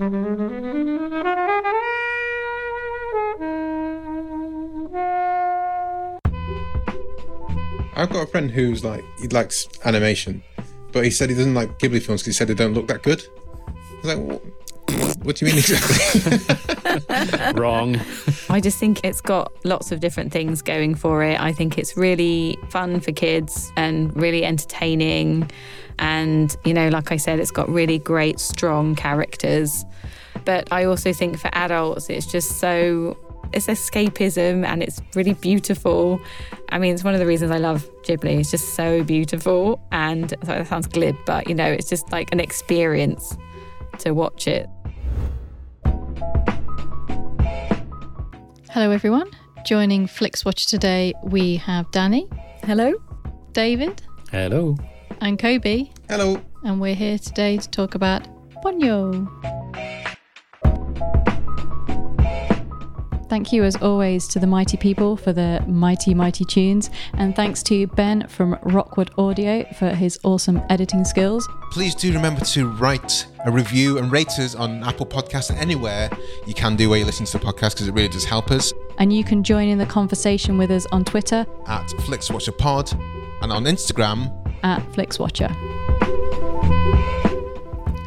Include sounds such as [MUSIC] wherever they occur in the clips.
I've got a friend who's like he likes animation, but he said he doesn't like Ghibli films because he said they don't look that good. I was like, what, [LAUGHS] what do you mean exactly? [LAUGHS] Wrong. I just think it's got lots of different things going for it. I think it's really fun for kids and really entertaining. And, you know, like I said, it's got really great, strong characters. But I also think for adults, it's just so it's escapism and it's really beautiful. I mean, it's one of the reasons I love Ghibli. It's just so beautiful. And sorry, that sounds glib, but you know, it's just like an experience to watch it. Hello, everyone. Joining Flix Watcher today, we have Danny. Hello. David. Hello. And Kobe. Hello. And we're here today to talk about Ponyo. Thank you, as always, to the mighty people for the mighty, mighty tunes. And thanks to Ben from Rockwood Audio for his awesome editing skills. Please do remember to write a review and rate us on Apple Podcasts and anywhere you can do where you listen to the podcast because it really does help us. And you can join in the conversation with us on Twitter at FlixWatcherPod and on Instagram at FlixWatcher.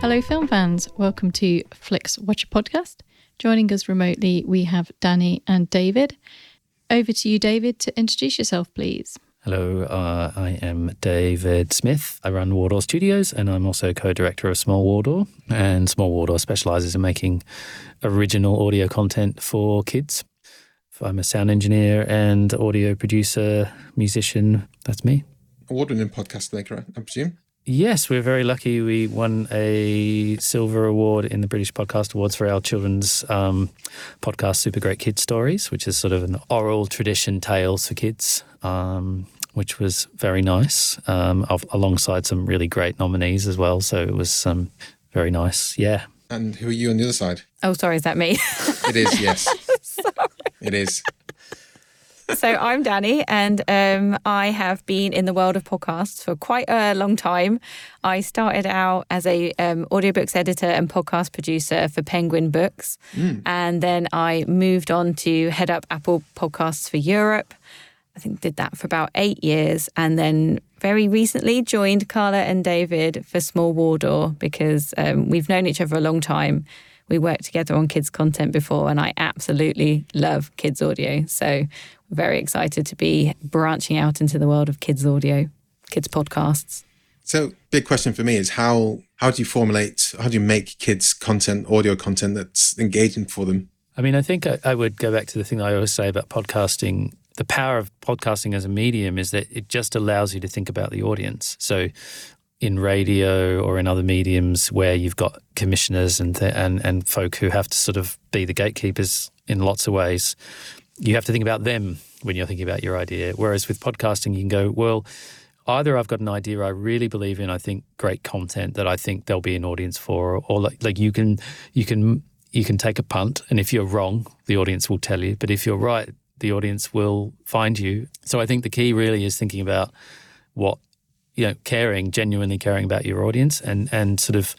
Hello, film fans. Welcome to Flix Watcher Podcast. Joining us remotely, we have Danny and David. Over to you, David, to introduce yourself, please. Hello, uh, I am David Smith. I run Wardour Studios and I'm also co director of Small Wardour. And Small Wardour specializes in making original audio content for kids. I'm a sound engineer and audio producer, musician. That's me. Award winning podcast maker, I presume. Yes, we're very lucky. We won a silver award in the British Podcast Awards for our children's um, podcast, Super Great Kids Stories, which is sort of an oral tradition tales for kids, um, which was very nice, um, of, alongside some really great nominees as well. So it was um, very nice. Yeah. And who are you on the other side? Oh, sorry, is that me? it is, yes. [LAUGHS] sorry. it is so I'm Danny, and um, I have been in the world of podcasts for quite a long time. I started out as a um, audiobooks editor and podcast producer for Penguin Books, mm. and then I moved on to head up Apple Podcasts for Europe. I think did that for about eight years, and then very recently joined Carla and David for Small Wardour because um, we've known each other a long time we worked together on kids content before and I absolutely love kids audio. So very excited to be branching out into the world of kids audio, kids podcasts. So, big question for me is how how do you formulate, how do you make kids content, audio content that's engaging for them? I mean, I think I, I would go back to the thing I always say about podcasting. The power of podcasting as a medium is that it just allows you to think about the audience. So, in radio or in other mediums where you've got commissioners and th- and and folk who have to sort of be the gatekeepers in lots of ways, you have to think about them when you're thinking about your idea. Whereas with podcasting, you can go, well, either I've got an idea I really believe in, I think great content that I think there'll be an audience for, or, like, like you can you can you can take a punt, and if you're wrong, the audience will tell you. But if you're right, the audience will find you. So I think the key really is thinking about what you know, caring, genuinely caring about your audience, and and sort of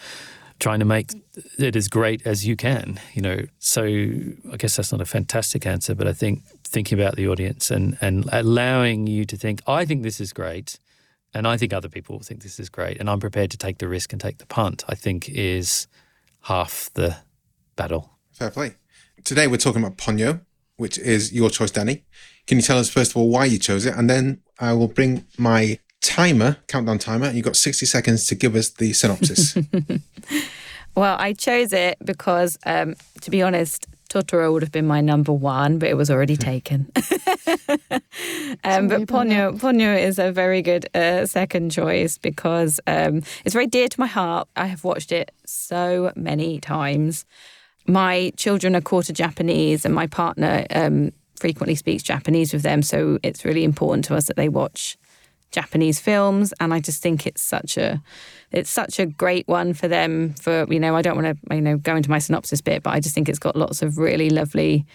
trying to make it as great as you can. You know, so I guess that's not a fantastic answer, but I think thinking about the audience and and allowing you to think, I think this is great, and I think other people think this is great, and I'm prepared to take the risk and take the punt. I think is half the battle. Fair play. Today we're talking about Ponyo, which is your choice, Danny. Can you tell us first of all why you chose it, and then I will bring my timer, countdown timer. and You've got sixty seconds to give us the synopsis. [LAUGHS] Well, I chose it because, um, to be honest, Totoro would have been my number one, but it was already [LAUGHS] taken. [LAUGHS] um, but Ponyo, Ponyo is a very good uh, second choice because um, it's very dear to my heart. I have watched it so many times. My children are quarter Japanese, and my partner um, frequently speaks Japanese with them, so it's really important to us that they watch Japanese films, and I just think it's such a it's such a great one for them. For you know, I don't want to you know go into my synopsis bit, but I just think it's got lots of really lovely.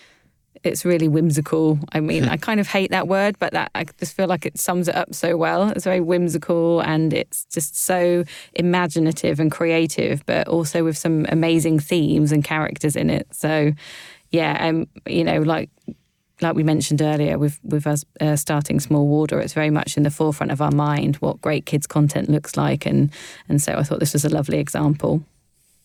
It's really whimsical. I mean, [LAUGHS] I kind of hate that word, but that I just feel like it sums it up so well. It's very whimsical and it's just so imaginative and creative, but also with some amazing themes and characters in it. So, yeah, um, you know, like like we mentioned earlier, with with us uh, starting Small Wardour, it's very much in the forefront of our mind what great kids content looks like, and and so I thought this was a lovely example.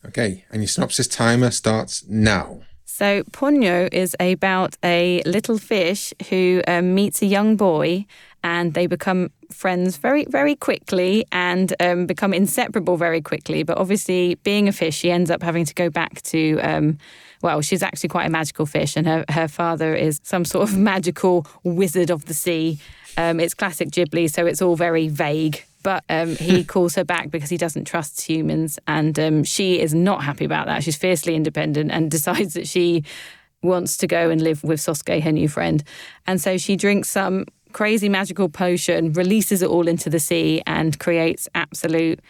okay, and your synopsis timer starts now. So Ponyo is about a little fish who um, meets a young boy, and they become friends very, very quickly and um, become inseparable very quickly. But obviously, being a fish, she ends up having to go back to. Um, well, she's actually quite a magical fish, and her, her father is some sort of [LAUGHS] magical wizard of the sea. Um, it's classic Ghibli, so it's all very vague. But um, he [LAUGHS] calls her back because he doesn't trust humans, and um, she is not happy about that. She's fiercely independent and [LAUGHS] decides that she wants to go and live with Sosuke, her new friend. And so she drinks some crazy magical potion, releases it all into the sea, and creates absolute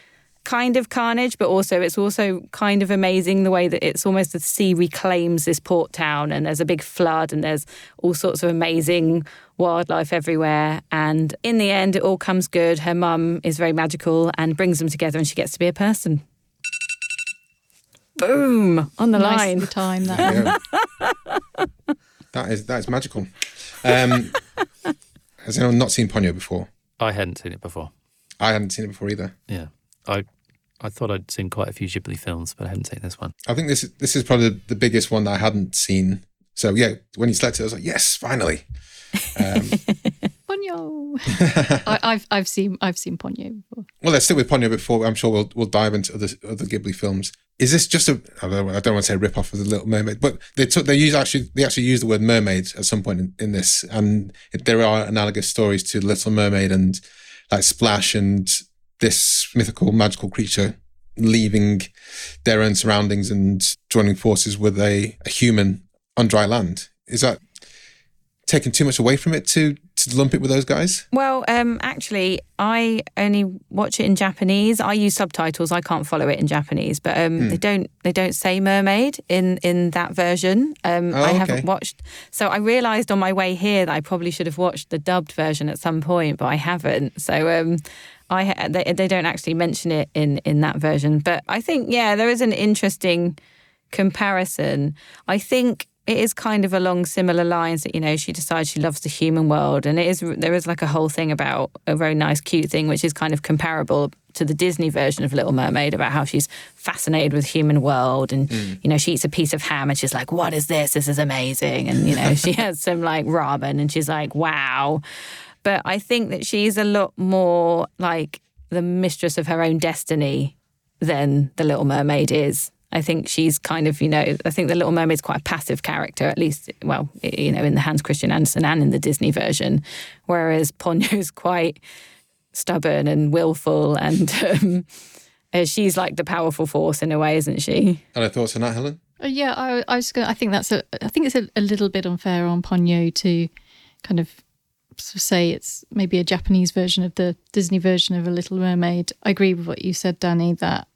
kind of carnage, but also it's also kind of amazing the way that it's almost the sea reclaims this port town and there's a big flood and there's all sorts of amazing wildlife everywhere. And in the end, it all comes good. Her mum is very magical and brings them together and she gets to be a person. Boom! On the line. Nicely time that. Yeah. [LAUGHS] that is that is magical. Um, [LAUGHS] has anyone not seen Ponyo before? I hadn't seen it before. I hadn't seen it before either. Yeah, I I thought I'd seen quite a few Ghibli films, but I hadn't seen this one. I think this is this is probably the biggest one that I hadn't seen. So yeah, when you selected, it, I was like, yes, finally. Um, [LAUGHS] Ponyo. I, I've I've seen I've seen Ponyo before. well, let's stick with Ponyo before. I'm sure we'll we'll dive into other other Ghibli films. Is this just a? I don't, I don't want to say rip off of the Little Mermaid, but they took they use actually they actually use the word mermaid at some point in, in this, and there are analogous stories to Little Mermaid and like Splash and this mythical magical creature leaving their own surroundings and joining forces with a, a human on dry land. Is that taking too much away from it to to lump it with those guys? Well, um, actually, I only watch it in Japanese. I use subtitles. I can't follow it in Japanese, but um, they don't they don't say mermaid in in that version. Um, Oh, I okay. haven't watched. So I realised on my way here that I probably should have watched the dubbed version at some point, but I haven't. So. I they, they don't actually mention it in in that version, but I think yeah, there is an interesting comparison. I think it is kind of along similar lines that you know she decides she loves the human world, and it is there is like a whole thing about a very nice, cute thing, which is kind of comparable to the Disney version of Little Mermaid about how she's fascinated with human world, and hmm. you know she eats a piece of ham and she's like, "What is this? This is amazing!" And you know she [LAUGHS] has some like ramen and she's like, "Wow." But I think that she's a lot more like the mistress of her own destiny than the Little Mermaid is. I think she's kind of, you know, I think the Little Mermaid's quite a passive character, at least, well, you know, in the Hans Christian Andersen and in the Disney version, whereas Ponyo's quite stubborn and willful, and [LAUGHS] um, uh, she's like the powerful force in a way, isn't she? Any thoughts on that, Helen? Uh, yeah, I, I was going. I think that's a. I think it's a, a little bit unfair on Ponyo to kind of sort of say it's maybe a Japanese version of the Disney version of A Little Mermaid. I agree with what you said, Danny. That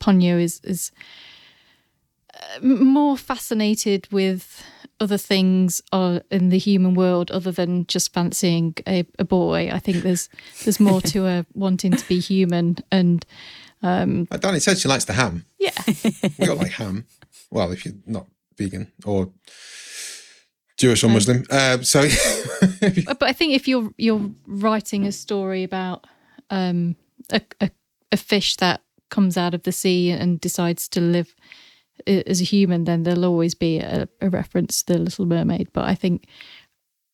Ponyo is is uh, more fascinated with other things uh, in the human world other than just fancying a, a boy. I think there's there's more to her [LAUGHS] wanting to be human and Like Danny said, she likes the ham. yeah. [LAUGHS] We all like ham. Well, if you're not vegan or Jewish or Muslim. Uh, so [LAUGHS] but I think if you're you're writing a story about um, a, a a fish that comes out of the sea and decides to live as a human, then there'll always be a, a reference to the Little Mermaid. But I think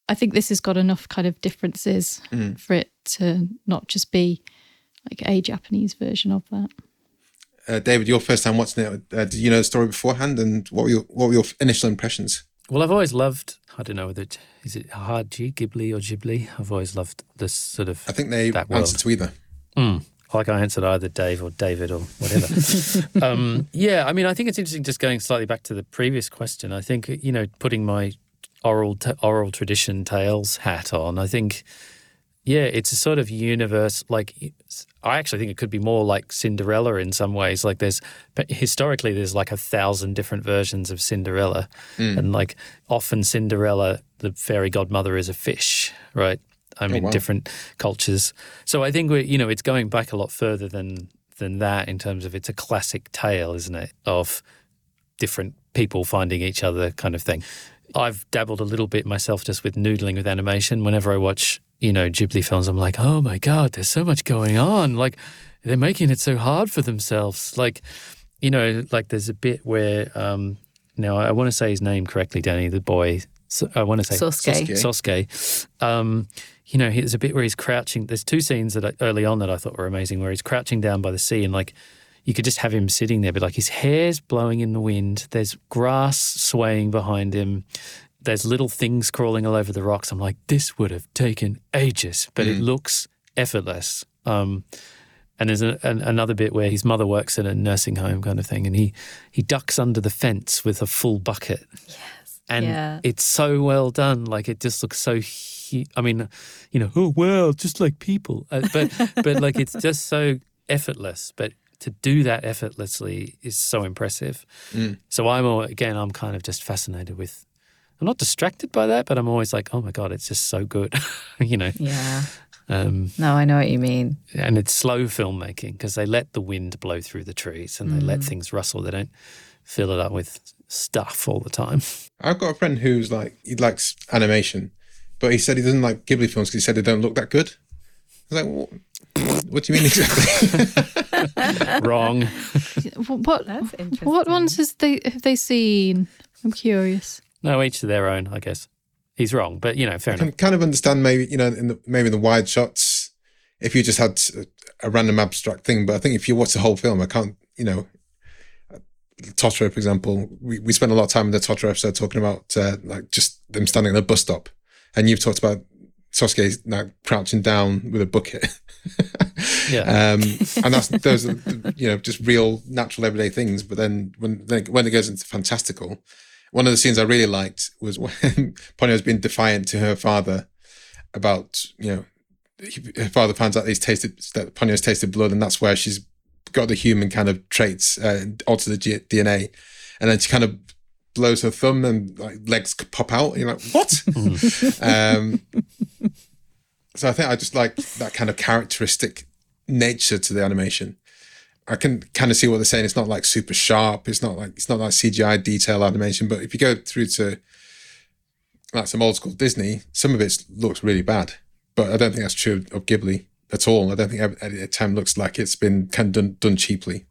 I think this has got enough kind of differences for it to not just be like a Japanese version of that. Uh, David, your first time watching it, uh, did you know the story beforehand, and what were your what were your initial impressions? Well, I've always loved. I don't know whether it, is it hard G Ghibli or Ghibli. I've always loved this sort of. I think they That world. answered to either. Mm. Like I answered either Dave or David or whatever. [LAUGHS] um, yeah, I mean, I think it's interesting. Just going slightly back to the previous question, I think you know, putting my oral t- oral tradition tales hat on. I think, yeah, it's a sort of universe. Like, I actually think it could be more like Cinderella in some ways. Like, there's historically there's like a thousand different versions of Cinderella, hmm. and like often Cinderella, the fairy godmother is a fish, right? I oh, mean, wow. different cultures. So I think we're you know, it's going back a lot further than than that in terms of it's a classic tale, isn't it, of different people finding each other, kind of thing. I've dabbled a little bit myself just with noodling with animation. Whenever I watch, you know, Ghibli films, I'm like, oh my god, there's so much going on. Like they're making it so hard for themselves. Like, you know, like there's a bit where um, now I want to say his name correctly, Danny, the boy. So I want to say Sosuke. Sosuke. Sosuke. Um, you know, there's a bit where he's crouching. There's two scenes that I, early on that I thought were amazing, where he's crouching down by the sea and like you could just have him sitting there, but like his hair's blowing in the wind. There's grass swaying behind him. There's little things crawling all over the rocks. I'm like, this would have taken ages, but it looks effortless. Um, and there's a, an, another bit where his mother works in a nursing home kind of thing, and he he ducks under the fence with a full bucket. Yes, and Yeah. it's so well done. Like it just looks so. Hu- I mean, you know, oh well, just like people, uh, but [LAUGHS] but like it's just so effortless. But to do that effortlessly is so impressive. So I'm all, again, I'm kind of just fascinated with. I'm not distracted by that, but I'm always like, oh my god, it's just so good, [LAUGHS] you know. Yeah. Um, No, I know what you mean. and it's slow filmmaking because they let the wind blow through the trees and they let things rustle. They don't fill it up with stuff all the time. [LAUGHS] I've got a friend who's like he likes animation, but he said he doesn't like Ghibli films because he said they don't look that good. I was like, what, what do you mean exactly? [LAUGHS] Wrong. What what, That's interesting. what ones has they have they seen? I'm curious. No, each to their own, I guess. He's wrong, but you know, fair enough. I can kind of understand maybe you know in the maybe in the wide shots if you just had a, random abstract thing, but I think if you watch the whole film, I can't you know. Totoro, for example, we, we spent a lot of time in the Totoro episode talking about uh, like just them standing at a bus stop, and you've talked about Sosuke now crouching down with a bucket. [LAUGHS] Yeah. um, and that's those are you know just real natural everyday things. But then when then when it goes into fantastical, one of the scenes I really liked was when [LAUGHS] Ponyo's being defiant to her father about you know he- her father finds out he's tasted that Ponyo's tasted blood, and that's where she's got the human kind of traits uh, the G- DNA, and then she kind of blows her thumb and like legs pop out. And you're like, what? [LAUGHS] um, so I think I just like that kind of characteristic nature to the animation. I can kind of see what they're saying. It's not like super sharp. It's not like it's not like CGI detail animation. But if you go through to like some old school Disney, some of it looks really bad. But I don't think that's true of Ghibli at all. I don't think at any time looks like it's been kind of done, done cheaply.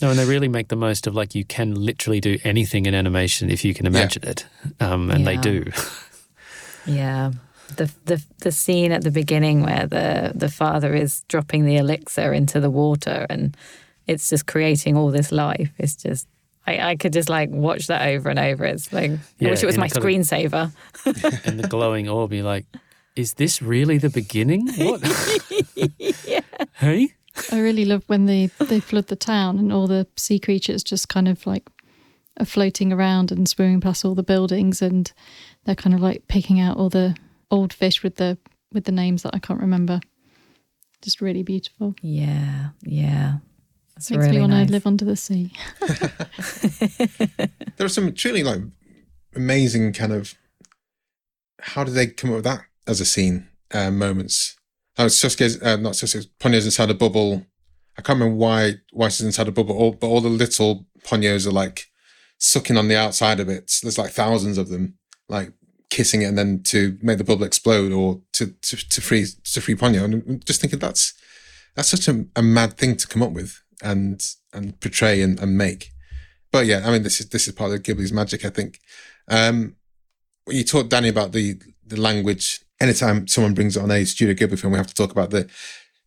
No, and they really make the most of like you can literally do anything in animation if you can imagine it, um, and they do. Yeah. The, the the scene at the beginning where the, the father is dropping the elixir into the water and it's just creating all this life. It's just I, I could just like watch that over and over. It's like I wish it was my a of- screensaver. [LAUGHS] and the glowing orb, you're like, is this really the beginning? What? [LAUGHS] Hey? I really love when they they flood the town and all the sea creatures just kind of like are floating around and swimming past all the buildings and they're kind of like picking out all the old fish with the with the names that I can't remember. Just really beautiful. Yeah, yeah. It's Makes really me want nice. to live under the sea. [LAUGHS] [LAUGHS] There are some truly like amazing kind of. How did they come up with that as a scene uh, moments? Oh, Sasuke's uh, not Sasuke. Ponyo's inside a bubble. I can't remember why why she's inside a bubble. All, but all the little Ponyos are like sucking on the outside of it. There's like thousands of them, like kissing it, and then to make the bubble explode or to to, to free to free Ponyo. And I'm just thinking that's that's such a, a mad thing to come up with. and and portray and, and make. But yeah, I mean, this is this is part of Ghibli's magic, I think. Um, you talked Danny about the the language, anytime someone brings on a Studio Ghibli film, we have to talk about the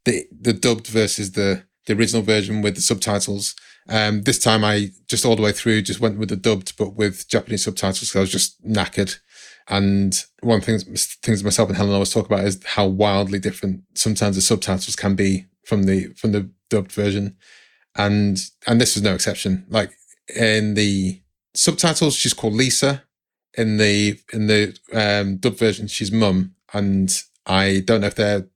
the the dubbed versus the the original version with the subtitles. Um, this time I just all the way through just went with the dubbed, but with Japanese subtitles because I was just knackered. And one of the things, things myself and Helen always talk about is how wildly different sometimes the subtitles can be from the from the dubbed version, and and this was no exception. Like in the subtitles, she's called Lisa. In the in the um, dubbed version, she's Mum, and I don't know if they're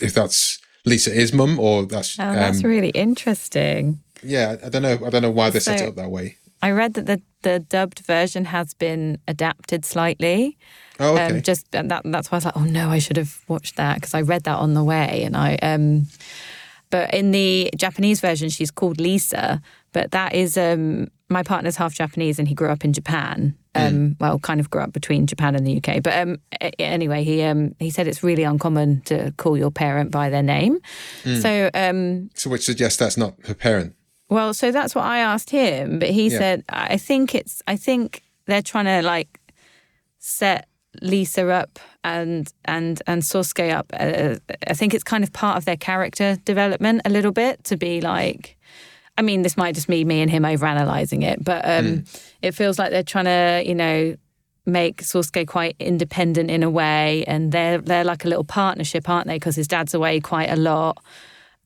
if that's Lisa is Mum or that's. Oh, that's um, really interesting. Yeah, I don't know. I don't know why they set it up that way. I read that the, the dubbed version has been adapted slightly. Oh, okay. Um, just and that, that's why I was like, oh no, I should have watched that because I read that on the way. And I, um, but in the Japanese version, she's called Lisa. But that is um, my partner's half Japanese and he grew up in Japan. Um, Well, kind of grew up between Japan and the UK. But um, anyway, he um, he said it's really uncommon to call your parent by their name. So um, so which suggests that's not her parent. Well, so that's what I asked him, but he Yeah. said, I think it's, I think they're trying to like set Lisa up and and and Sosuke up. Uh, I think it's kind of part of their character development a little bit to be like. I mean, this might just be me and him overanalyzing it, but um, it feels like they're trying to, you know, make Sosuke quite independent in a way, and they're they're like a little partnership, aren't they? Because his dad's away quite a lot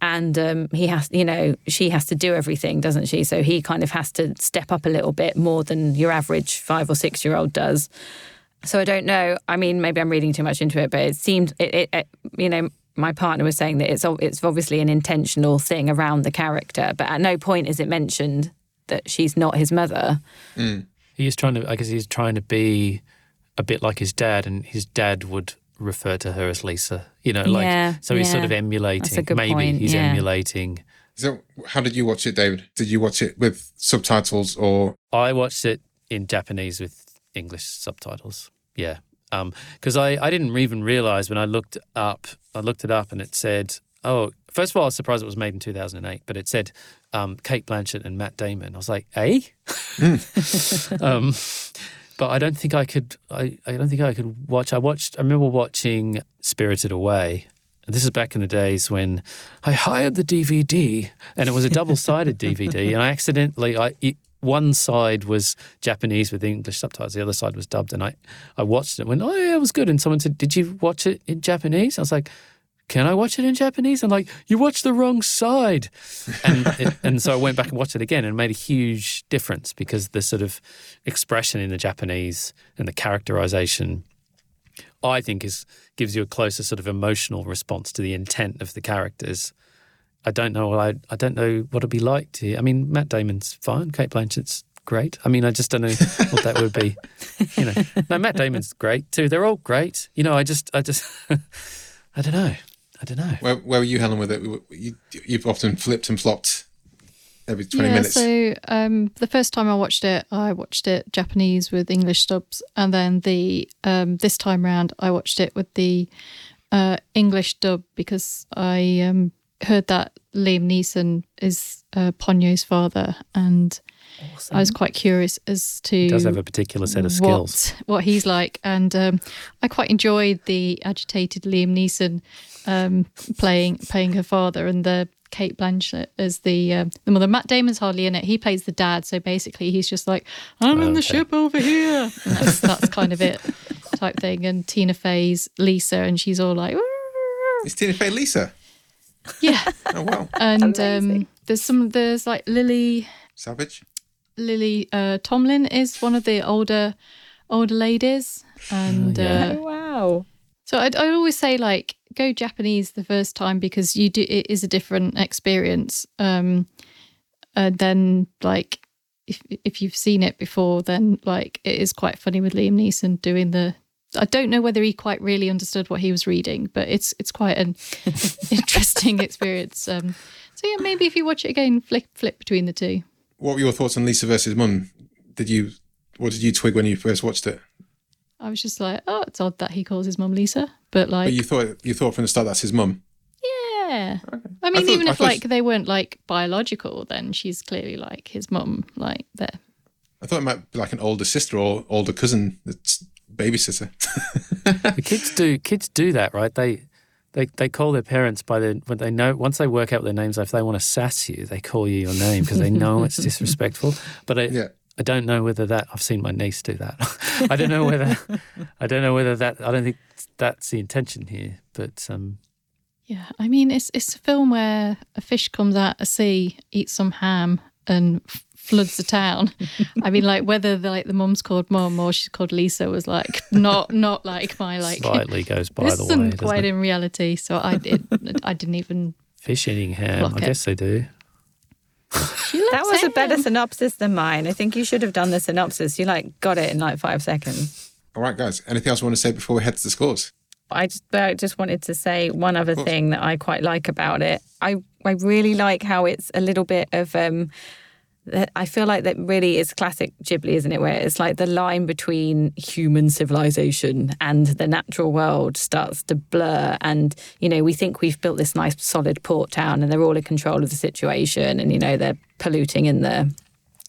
and um, he has, you know, she has to do everything, doesn't she? So he kind of has to step up a little bit more than your average five or six year old does. So I don't know. I mean, maybe I'm reading too much into it, but it seemed, it, it, it, you know, my partner was saying that it's it's obviously an intentional thing around the character, but at no point is it mentioned that she's not his mother. He is trying to, I guess he's trying to be a bit like his dad, and his dad would refer to her as Lisa. You know, like Yeah, so he's sort of emulating. That's a good maybe point, he's yeah. emulating. So how did you watch it, David? Did you watch it with subtitles or I watched it in Japanese with English subtitles. Yeah, because I I didn't even realize when I looked up, I looked it up and it said, oh, first of all, I was surprised it was made in 2008, but it said um, Cate Blanchett and Matt Damon. I was like, eh? [LAUGHS] um, but I don't think I could. I, I don't think I could watch. I watched. I remember watching Spirited Away. And this is back in the days when I hired the DVD, and it was a double-sided DVD, [LAUGHS] and I accidentally I. It, one side was Japanese with English subtitles, the other side was dubbed, and I, I watched it. and Went, oh yeah, it was good. And someone said, "Did you watch it in Japanese?" I was like, "Can I watch it in Japanese?" I'm like, "You watched the wrong side," and it, [LAUGHS] and so I went back and watched it again, and it made a huge difference because the sort of expression in the Japanese and the characterization, I think, is gives you a closer sort of emotional response to the intent of the characters. I don't know. I I don't know what it'd be like to. I mean, Matt Damon's fine. Cate Blanchett's great. I mean, I just don't know what that would be. You know, [LAUGHS] no, Matt Damon's great too. They're all great. You know, I just, I just, [LAUGHS] I don't know. I don't know. where, where were you, Helen, with it? You, you've often flipped and flopped every 20 yeah, minutes. so um, the first time I watched it, I watched it Japanese with English subs, and then the um, this time round, I watched it with the uh, English dub because I um, heard that Liam Neeson is uh, Ponyo's father, and I was quite curious as to He does have a particular set of skills. what, what he's like. And um, I quite enjoyed the agitated Liam Neeson um, playing playing her father and the Cate Blanchett as the um, the mother. Matt Damon's hardly in it. He plays the dad, so basically he's just like, "I'm in the Okay. ship over here." And that's that's kind of it, type thing. And Tina Fey's Lisa, and she's all like, It's Tina Fey Lisa. "Yeah." [LAUGHS] Oh, wow. And um, there's some there's like Lily Savage. Lily uh, Tomlin is one of the older older ladies, and yeah. uh, Oh, wow. so I'd, I'd always say like go Japanese the first time because you do it is a different experience. Um, and then like if if you've seen it before, then like it is quite funny with Liam Neeson doing the. I don't know whether he quite really understood what he was reading, but it's it's quite an [LAUGHS] interesting experience. Um, so yeah, maybe if you watch it again, flip flip between the two. What were your thoughts on Lisa versus Mum? Did you, what did you twig when you first watched it? I was just like, oh, it's odd that he calls his mum Lisa, but like, But you thought, you thought from the start that's his mum. yeah, Yeah. I mean, thought- even I if like she- they weren't like biological, then she's clearly like his mum, like there. I thought it might be like an older sister or older cousin that's babysitter. The kids do kids do that, right? They they they call their parents by their when they know once they work out their names. If they want to sass you, they call you your name because they know it's [LAUGHS] disrespectful. But I, Yeah. I don't know whether that I've seen my niece do that. [LAUGHS] I don't know whether I don't know whether that I don't think that's the intention here. But um, Yeah, I mean, it's it's a film where a fish comes out of sea, eats some ham, and f- floods the town. I mean, like whether the, like the mum's called mum or she's called Lisa was like not not like my like. slightly goes by [LAUGHS] this the way. isn't quite it? in reality, so I did. I didn't even. Fish eating ham. I guess they do. That was a better synopsis than mine. I think you should have done the synopsis. You like got it in like five seconds. All right, guys. Anything else you want to say before we head to the scores? I just, I just wanted to say one other thing that I quite like about it. I, I really like how it's a little bit of um, that- I feel like that really is classic Ghibli, isn't it? Where it's like the line between human civilization and the natural world starts to blur. And, you know, we think we've built this nice solid port town and they're all in control of the situation and, you know, they're polluting in the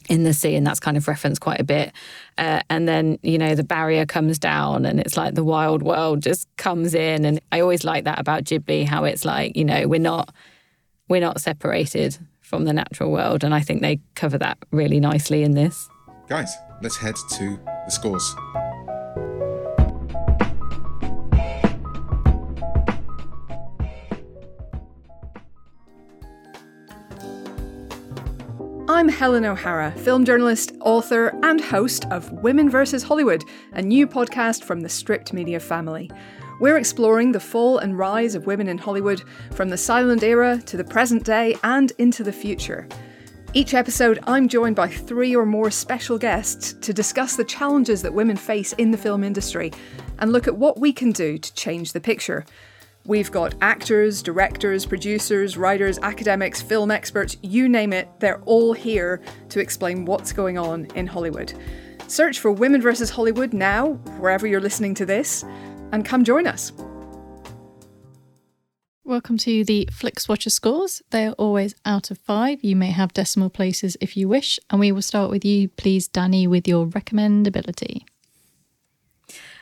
in the sea, and that's kind of referenced quite a bit. Uh, and then, you know, the barrier comes down, and it's like the wild world just comes in. And I always like that about Ghibli, how it's like, you know, we're not we're not separated from the natural world, and I think they cover that really nicely in this. Guys, let's head to the scores. I'm Helen O'Hara, film journalist, author, and host of Women vs. Hollywood, a new podcast from the Stripped Media family. We're exploring the fall and rise of women in Hollywood from the silent era to the present day and into the future. Each episode, I'm joined by three or more special guests to discuss the challenges that women face in the film industry and look at what we can do to change the picture. We've got actors, directors, producers, writers, academics, film experts, you name it, they're all here to explain what's going on in Hollywood. Search for Women vs. Hollywood now, wherever you're listening to this, and come join us. Welcome to the Flix Watcher scores. They are always out of five. You may have decimal places if you wish. And we will start with you, please, Danny, with your recommendability.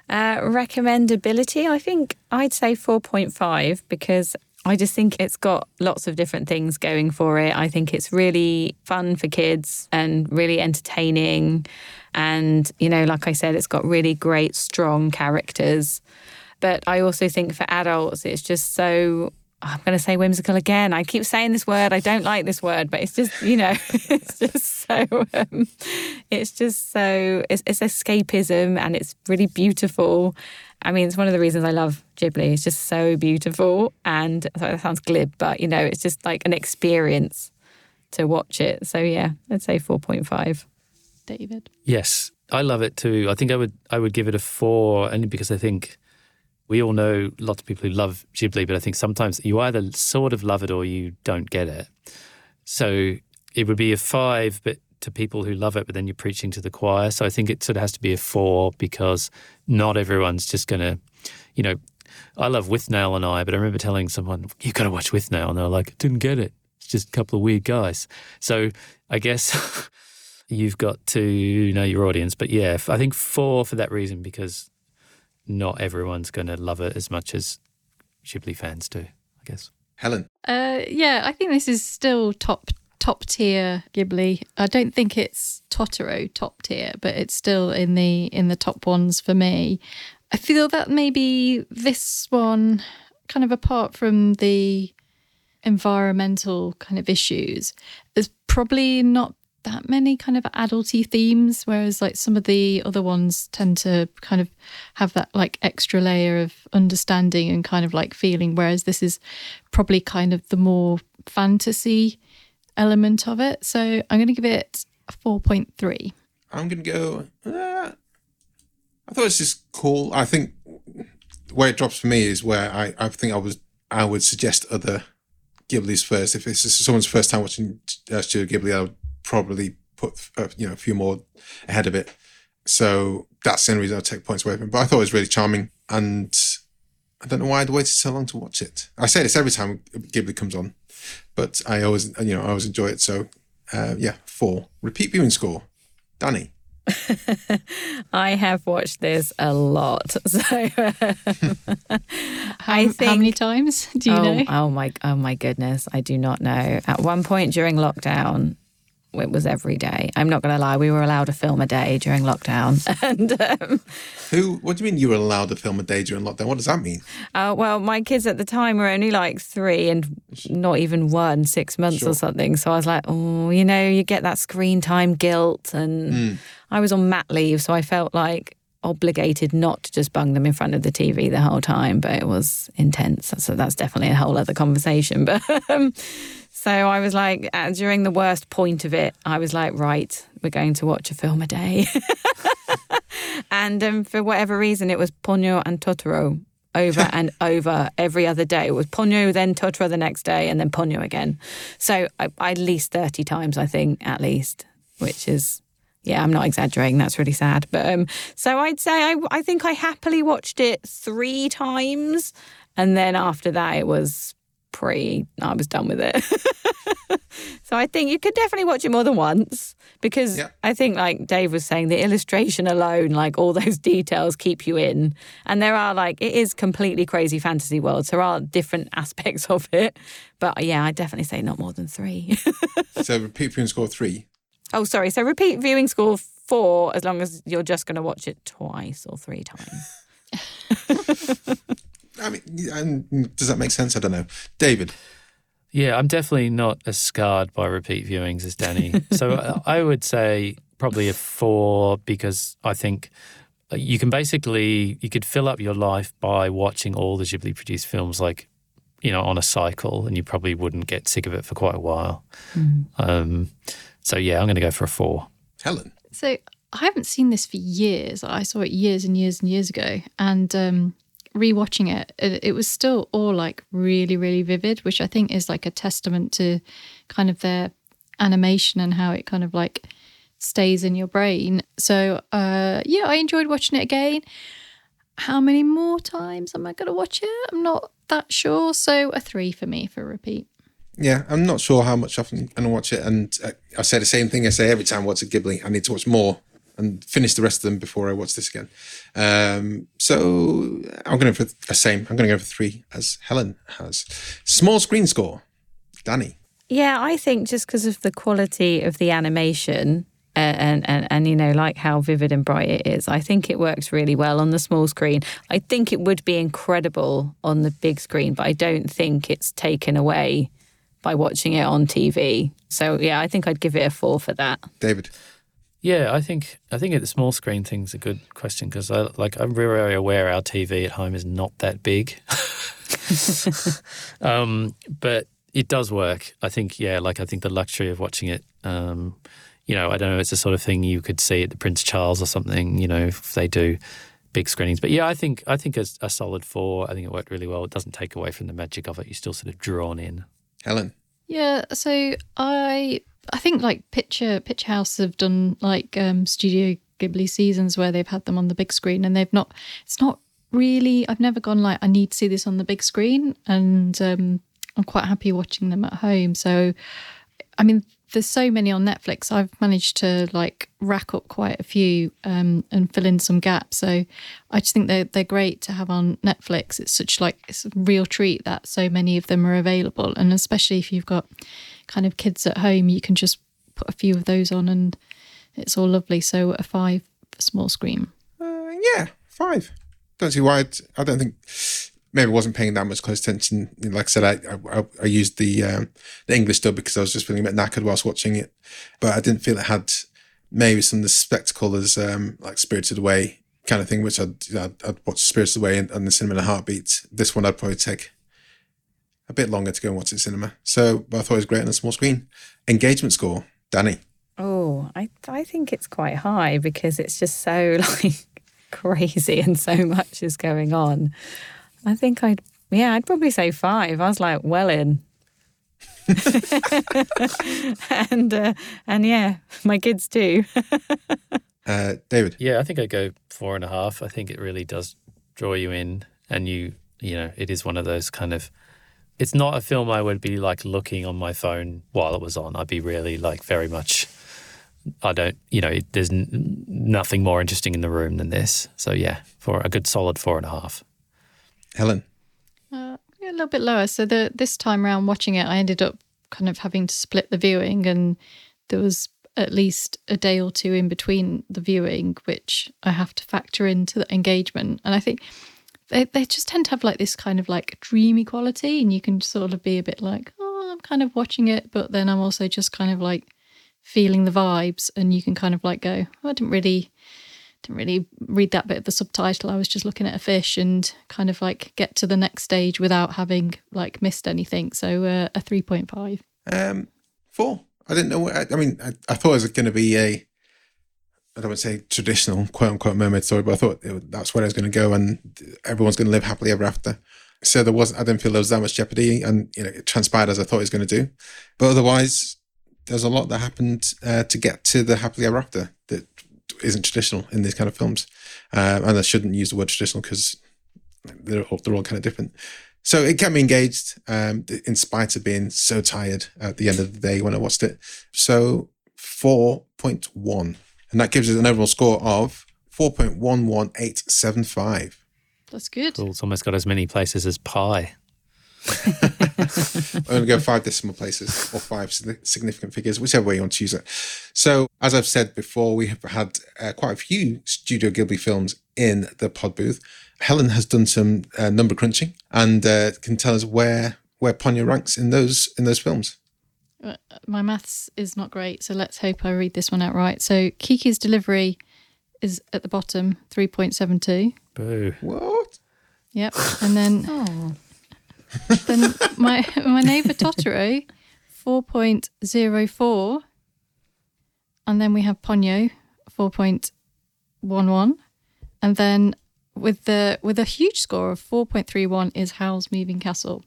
Uh, recommendability, I think I'd say 4.5 because I just think it's got lots of different things going for it. I think it's really fun for kids and really entertaining. And, you know, like I said, it's got really great, strong characters. But I also think for adults, it's just so. I'm going to say whimsical again. I keep saying this word. I don't like this word, but it's just, you know, [LAUGHS] it's just so, um, it's just so, it's, it's escapism and it's really beautiful. I mean, it's one of the reasons I love Ghibli. It's just so beautiful. And sorry, that sounds glib, but, you know, it's just like an experience to watch it. So, yeah, I'd say 4.5. David. Yes, I love it too. I think I would I would give it a four only because I think we all know lots of people who love Ghibli, but I think sometimes you either sort of love it or you don't get it. So it would be a five, but to people who love it, but then you're preaching to the choir. So I think it sort of has to be a four because not everyone's just going to, you know, I love Withnail and I, but I remember telling someone, you've got to watch With Nail. And they're like, didn't get it. It's just a couple of weird guys. So I guess [LAUGHS] you've got to know your audience. But yeah, I think four for that reason because not everyone's going to love it as much as Ghibli fans do, I guess. Helen, Uh, yeah, I think this is still top top tier Ghibli. I don't think it's Totoro top tier, but it's still in the in the top ones for me. I feel that maybe this one, kind of apart from the environmental kind of issues, is probably not that many kind of adulty themes, whereas like some of the other ones tend to kind of have that like extra layer of understanding and kind of like feeling, whereas this is probably kind of the more fantasy element of it. So I'm going to give it a 4.3. I'm going to go. Uh, I thought it's just cool. I think where it drops for me is where I, I think I was I would suggest other Ghibli's first. If it's someone's first time watching uh, Studio Ghibli, I would probably put uh, you know a few more ahead of it. So that's the only reason I'll take points away from. it. But I thought it was really charming, and I don't know why I'd waited so long to watch it. I say this every time Ghibli comes on, but I always, you know, I always enjoy it. So, uh, yeah, four. Repeat viewing score. Danny. [LAUGHS] I have watched this a lot. [LAUGHS] So How, I think how many times [LAUGHS] do you oh, know? oh my oh my goodness, I do not know. At one point during lockdown, it was every day. I'm not going to lie, we were allowed to film a day during lockdown, [LAUGHS] and um, Who? What do you mean you were allowed to film a day during lockdown? What does that mean? uh, well, my kids at the time were only like three and not even one, six months Sure. or something. So I was like, oh, you know, you get that screen time guilt, and I was on mat leave, so I felt like obligated not to just bung them in front of the TV the whole time, but it was intense. So that's definitely a whole other conversation. [LAUGHS] But um, so I was like, uh, during the worst point of it, I was like, right, we're going to watch a film a day. [LAUGHS] and um, for whatever reason, it was Ponyo and Totoro over [LAUGHS] and over every other day. It was Ponyo, then Totoro the next day, and then Ponyo again. So I, at least 30 times, I think, at least, which is yeah, I'm not exaggerating. That's really sad. But um, so I'd say I, I think I happily watched it three times, and then after that, it was pretty. I was done with it. [LAUGHS] so I think you could definitely watch it more than once because Yeah. I think, like Dave was saying, the illustration alone, like all [LAUGHS] those details, keep you in. And there are like it is completely crazy fantasy world. So there are different [LAUGHS] aspects of it. But uh, yeah, I definitely say not more than three. So repeat viewing score three. Oh, sorry. So repeat viewing score four as long as you're just going to watch it twice or three times. I mean, does that make sense? I don't know. David. Yeah, I'm definitely not as scarred by repeat viewings as Danny. [LAUGHS] so uh, I would say probably a four because I think uh, you can basically you could fill up your life by watching all the Ghibli produced films like you know on a cycle, and you probably wouldn't get sick of it for quite a while. Um, so yeah, I'm going to go for a four. Helen. So I haven't seen this for years. I saw it years and years and years ago, and um, rewatching it, it, it was still all like really, really vivid, which I think is like a testament to kind of their animation and how it kind of like stays in your brain. So uh, yeah, I enjoyed watching it again. How many more times am I going to watch it? I'm not that sure. So a three for me for repeat. Yeah, I'm not sure how much often to watch it. And uh, I say the same thing I say every time I watch a Ghibli. I need to watch more and finish the rest of them before I watch this again. Um, so I'm going to go for the same. I'm going to go for three as Helen has. Small screen score. Danny. Yeah, I think just because of the quality of the animation uh, and, and, and, you know, like how vivid and bright it is, I think it works really well on the small screen. I think it would be incredible on the big screen, but I don't think it's taken away by watching it on TV. So yeah, I think I'd give it a four for that. David. Yeah, I think I think the small screen thing's a good question because I like I'm very aware our TV at home is not that big, [LAUGHS] um, but it does work. I think yeah, like I think the luxury of watching it. Um, you know, I don't know. It's the sort of thing you could see at the Prince Charles or something. You know, if they do big screenings. But yeah, I think I think a, a solid four. I think it worked really well. It doesn't take away from the magic of it. You're still sort of drawn in. Helen. Yeah, so I I think like Picture Picture House have done like um, Studio Ghibli seasons where they've had them on the big screen, and they've not. It's not really. I've never gone like I need to see this on the big screen, and um, I'm quite happy watching them at home. So, I mean, there's so many on Netflix. I've managed to like rack up quite a few um, and fill in some gaps. So I just think they're they're great to have on Netflix. It's such like it's a real treat that so many of them are available, and especially if you've got kind of kids at home, you can just put a few of those on, and it's all lovely. So a five small screen. Uh, yeah, five. Don't see why. I don't think maybe wasn't paying that much close attention. Like I said, I I, I used the um, the English dub because I was just feeling a bit knackered whilst watching it, but I didn't feel it had maybe some of the spectacle as um, like Spirited Away kind of thing, which I'd I'd, I'd watch Spirited Away and, and the cinema in a heartbeat. This one I'd probably take a bit longer to go and watch it in cinema. So, but I thought it was great on a small screen. Engagement score, Danny. Oh, I I think it's quite high because it's just so [LAUGHS] like crazy and so much is going on. I think I'd yeah, I'd probably say five. I was like well in. [LAUGHS] and uh, and yeah, my kids too. [LAUGHS] Uh, David. Yeah, I think I'd go four and a half. I think it really does draw you in, and you you know, it is one of those kind of. It's not a film I would be like looking on my phone while it was on. I'd be really like very much. I don't, you know, it, there's n- nothing more interesting in the room than this. So yeah, for a good solid four and a half. Helen. Uh, a little bit lower. So the this time around watching it, I ended up kind of having to split the viewing, and there was at least a day or two in between the viewing, which I have to factor into the engagement. And I think they they just tend to have like this kind of like dreamy quality, and you can sort of be a bit like, oh, I'm kind of watching it, but then I'm also just kind of like feeling the vibes, and you can kind of like go, oh, I didn't really didn't really read that bit of the subtitle. I was just looking at a fish and kind of like get to the next stage without having like missed anything. So uh, a three point five. Um, four. I didn't know. What, I, I mean, I, I thought it was going to be a. I don't want to say traditional quote unquote mermaid story, but I thought it, that's where I was going to go, and everyone's going to live happily ever after. So there was. I didn't feel there was that much jeopardy, and you know, it transpired as I thought it was going to do. But otherwise, there's a lot that happened uh, to get to the happily ever after that isn't traditional in these kind of films, um, and I shouldn't use the word traditional because they're all, they're all kind of different. So it kept me engaged, um, in spite of being so tired at the end of the day when I watched it. So four point one, and that gives us an overall score of four point one one eight seven five. That's good. Cool. It's almost got as many places as pi. [LAUGHS] I'm going to go five decimal places or five significant figures, whichever way you want to use it. So, as I've said before, we have had uh, quite a few Studio Ghibli films in the pod booth. Helen has done some uh, number crunching and uh, can tell us where where Ponyo ranks in those in those films. Uh, my maths is not great, so let's hope I read this one out right. So Kiki's delivery is at the bottom, three point seven two. Boo. What? Yep, and then. Oh. Then my my neighbour Totoro, four point zero four, and then we have Ponyo, four point one one, and then with the with a huge score of four point three one is Howl's Moving Castle.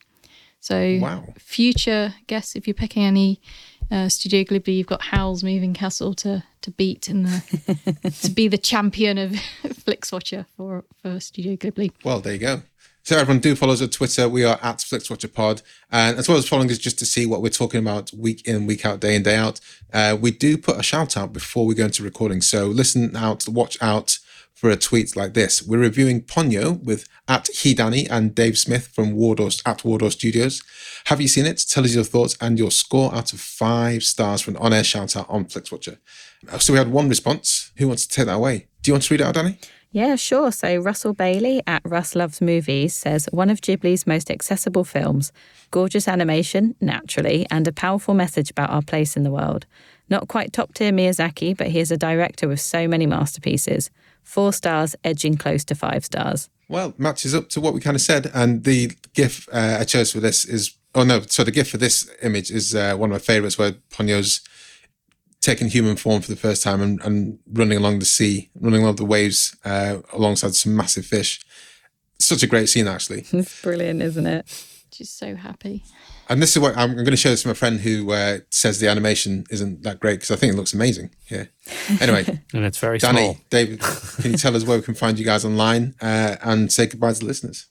So Wow. future guess if you're picking any uh, Studio Ghibli, you've got Howl's Moving Castle to to beat in the [LAUGHS] to be the champion of [LAUGHS] Flixwatcher for for Studio Ghibli. Well, there you go. So everyone do follow us on Twitter. We are at FlixWatcherPod. And as well as following us just to see what we're talking about week in, week out, day in, day out, uh, we do put a shout out before we go into recording. So listen out, watch out for a tweet like this. We're reviewing Ponyo with at Hidani and Dave Smith from Wardour, at Wardour Studios. Have you seen it? Tell us your thoughts and your score out of five stars for an on-air shout out on FlixWatcher. So we had one response. Who wants to take that away? Do you want to read it out, Danny? Yeah, sure. So Russell Bailey at Russ Loves Movies says one of Ghibli's most accessible films, gorgeous animation, naturally, and a powerful message about our place in the world. Not quite top tier Miyazaki, but he is a director with so many masterpieces. Four stars, edging close to five stars. Well, matches up to what we kind of said. And the GIF uh, I chose for this is, oh no, so the GIF for this image is uh, one of my favorites where Ponyo's taking human form for the first time and, and running along the sea, running along the waves uh, alongside some massive fish. Such a great scene, actually. [LAUGHS] It's brilliant, isn't it? She's so happy. And this is what I'm, I'm going to show this to my friend who uh, says the animation isn't that great because I think it looks amazing. Yeah. [LAUGHS] Anyway, And it's very Danny, small. David, can you tell us where we can find you guys online uh, and say goodbye to the listeners?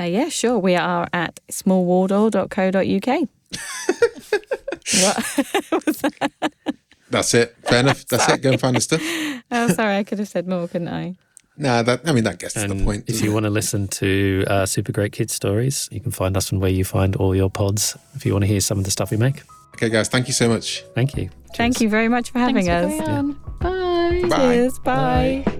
Uh, yeah, sure. We are at smallwardour.co.uk. [LAUGHS] what? Was that? That's it. Fair enough. [LAUGHS] That's it. Go and find the stuff. [LAUGHS] Oh, sorry, I could have said more, couldn't I? No, that I mean that gets to the point. if you it? want to listen to uh, super great kids stories, you can find us on where you find all your pods. If you want to hear some of the stuff we make, Okay, guys, thank you so much. thank you. Thank you very much for having Thanks us. for coming on. Bye. Bye. Cheers. Bye.